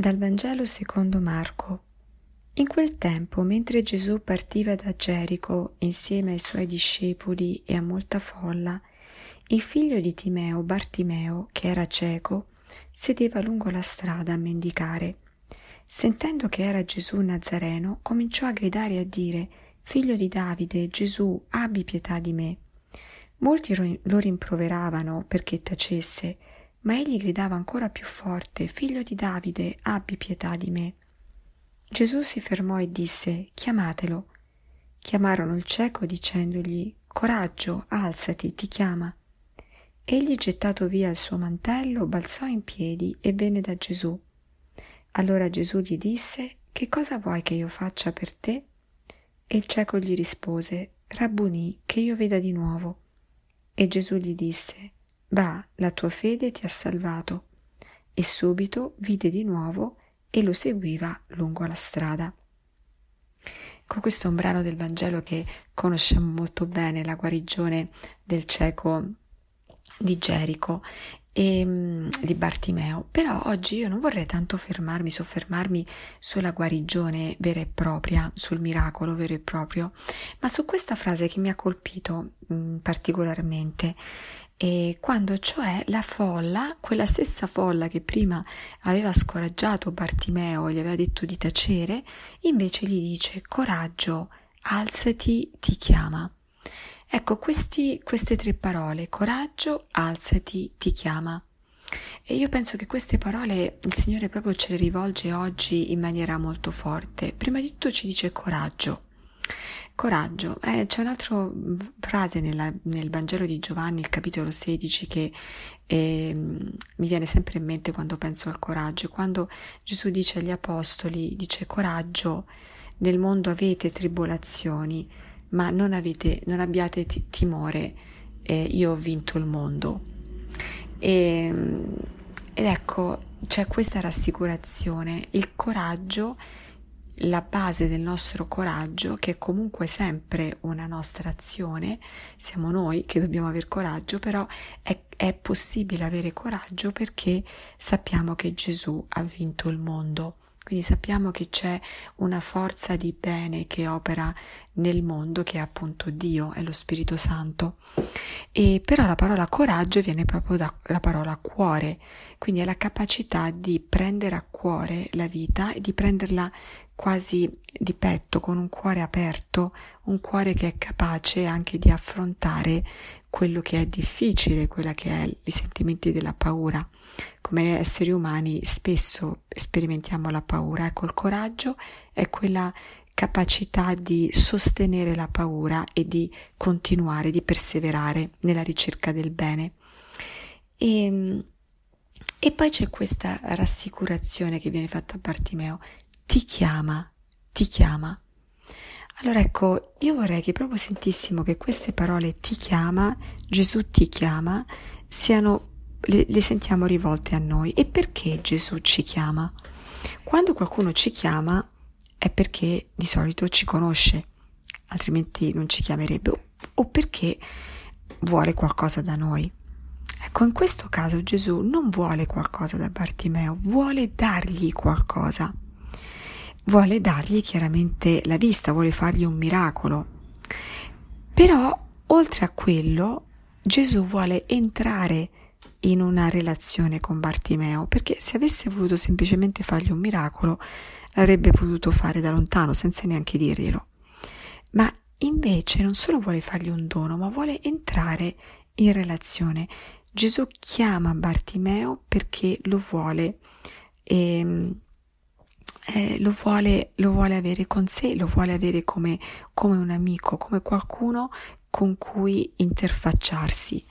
Dal Vangelo secondo Marco. In quel tempo, mentre Gesù partiva da Gerico insieme ai suoi discepoli e a molta folla, il figlio di Timeo, Bartimeo, che era cieco, sedeva lungo la strada a mendicare. Sentendo che era Gesù Nazareno, cominciò a gridare e a dire Figlio di Davide, Gesù, abbi pietà di me. Molti lo rimproveravano perché tacesse, ma egli gridava ancora più forte, Figlio di Davide, abbi pietà di me. Gesù si fermò e disse, Chiamatelo. Chiamarono il cieco dicendogli, Coraggio, alzati, ti chiama. Egli, gettato via il suo mantello, balzò in piedi e venne da Gesù. Allora Gesù gli disse, Che cosa vuoi che io faccia per te? E il cieco gli rispose, Rabbuni, che io veda di nuovo. E Gesù gli disse, Va, la tua fede ti ha salvato. E subito vide di nuovo e lo seguiva lungo la strada. Ecco, questo è un brano del Vangelo che conosciamo molto bene, la guarigione del cieco di Gerico e mm, di Bartimeo, però oggi io non vorrei tanto fermarmi, soffermarmi sulla guarigione vera e propria, sul miracolo vero e proprio, ma su questa frase che mi ha colpito mh, mm, particolarmente e quando cioè la folla, quella stessa folla che prima aveva scoraggiato Bartimeo e gli aveva detto di tacere, invece gli dice coraggio, alzati, ti chiama. Ecco questi, queste tre parole, coraggio, alzati, ti chiama. E io penso che queste parole il Signore proprio ce le rivolge oggi in maniera molto forte. Prima di tutto ci dice coraggio. Coraggio, eh, c'è un'altra frase nella, nel Vangelo di Giovanni, il capitolo 16, che eh, mi viene sempre in mente quando penso al coraggio. Quando Gesù dice agli apostoli, dice coraggio, nel mondo avete tribolazioni, ma non, avete, non abbiate t- timore, eh, io ho vinto il mondo. E, ehm, ed ecco, c'è questa rassicurazione, il coraggio la base del nostro coraggio, che è comunque sempre una nostra azione, siamo noi che dobbiamo avere coraggio, però è, è possibile avere coraggio perché sappiamo che Gesù ha vinto il mondo. Quindi sappiamo che c'è una forza di bene che opera nel mondo, che è appunto Dio, è lo Spirito Santo. E però la parola coraggio viene proprio dalla parola cuore, quindi è la capacità di prendere a cuore la vita e di prenderla quasi di petto, con un cuore aperto, un cuore che è capace anche di affrontare quello che è difficile, quella che è i sentimenti della paura. Come esseri umani spesso sperimentiamo la paura, ecco il coraggio è quella capacità di sostenere la paura e di continuare, di perseverare nella ricerca del bene. E, e poi c'è questa rassicurazione che viene fatta a Bartimeo, ti chiama, ti chiama. Allora ecco, io vorrei che proprio sentissimo che queste parole ti chiama, Gesù ti chiama, siano, le, le sentiamo rivolte a noi. E perché Gesù ci chiama? Quando qualcuno ci chiama è perché di solito ci conosce, altrimenti non ci chiamerebbe, o perché vuole qualcosa da noi. Ecco, in questo caso Gesù non vuole qualcosa da Bartimeo, vuole dargli qualcosa vuole dargli chiaramente la vista, vuole fargli un miracolo. Però, oltre a quello, Gesù vuole entrare in una relazione con Bartimeo, perché se avesse voluto semplicemente fargli un miracolo, l'avrebbe potuto fare da lontano, senza neanche dirglielo. Ma invece non solo vuole fargli un dono, ma vuole entrare in relazione. Gesù chiama Bartimeo perché lo vuole ehm, eh, lo, vuole, lo, vuole, avere con sé, lo vuole avere come, come un amico, come qualcuno con cui interfacciarsi.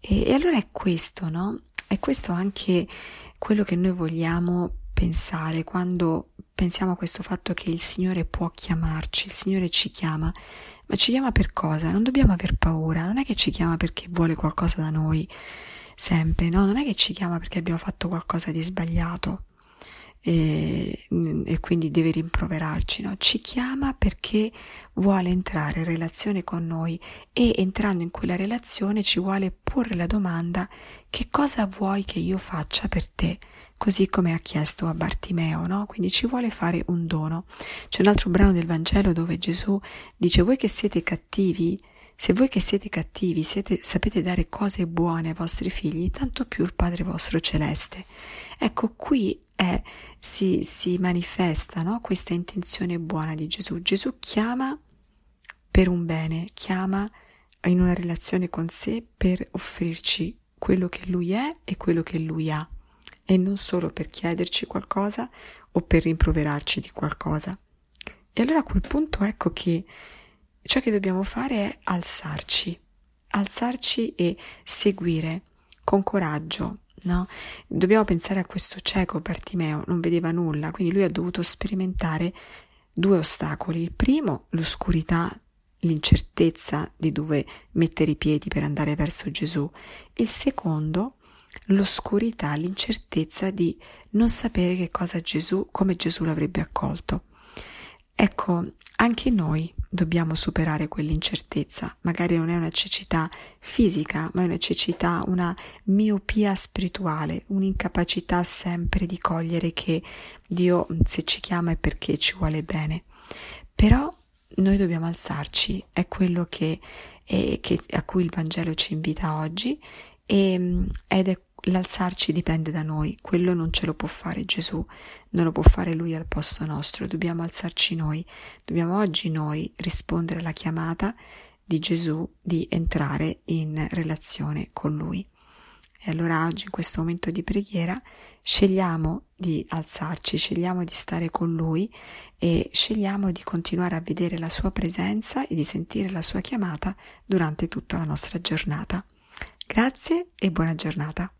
E, e allora è questo, no? È questo anche quello che noi vogliamo pensare quando pensiamo a questo fatto che il Signore può chiamarci, il Signore ci chiama, ma ci chiama per cosa? Non dobbiamo aver paura, non è che ci chiama perché vuole qualcosa da noi, sempre, no? Non è che ci chiama perché abbiamo fatto qualcosa di sbagliato, e, e quindi deve rimproverarci, no? Ci chiama perché vuole entrare in relazione con noi e entrando in quella relazione ci vuole porre la domanda che cosa vuoi che io faccia per te? Così come ha chiesto a Bartimeo, no? Quindi ci vuole fare un dono. C'è un altro brano del Vangelo dove Gesù dice voi che siete cattivi, se voi che siete cattivi siete, sapete dare cose buone ai vostri figli, tanto più il Padre vostro celeste. Ecco, qui è, si, si manifesta no? questa intenzione buona di Gesù. Gesù chiama per un bene, chiama in una relazione con sé per offrirci quello che Lui è e quello che Lui ha, e non solo per chiederci qualcosa o per rimproverarci di qualcosa. E allora a quel punto ecco che ciò che dobbiamo fare è alzarci, alzarci e seguire con coraggio, no? Dobbiamo pensare a questo cieco Bartimeo, non vedeva nulla, quindi lui ha dovuto sperimentare due ostacoli. Il primo, l'oscurità, l'incertezza di dove mettere i piedi per andare verso Gesù. Il secondo, l'oscurità, l'incertezza di non sapere che cosa Gesù, come Gesù l'avrebbe accolto. Ecco, anche noi dobbiamo superare quell'incertezza. Magari non è una cecità fisica, ma è una cecità, una miopia spirituale, un'incapacità sempre di cogliere che Dio, se ci chiama, è perché ci vuole bene. Però noi dobbiamo alzarci, è quello che, è, che, a cui il Vangelo ci invita oggi e, ed è l'alzarci dipende da noi, quello non ce lo può fare Gesù, non lo può fare Lui al posto nostro, dobbiamo alzarci noi, dobbiamo oggi noi rispondere alla chiamata di Gesù di entrare in relazione con Lui. E allora oggi in questo momento di preghiera scegliamo di alzarci, scegliamo di stare con Lui e scegliamo di continuare a vedere la Sua presenza e di sentire la Sua chiamata durante tutta la nostra giornata. Grazie e buona giornata.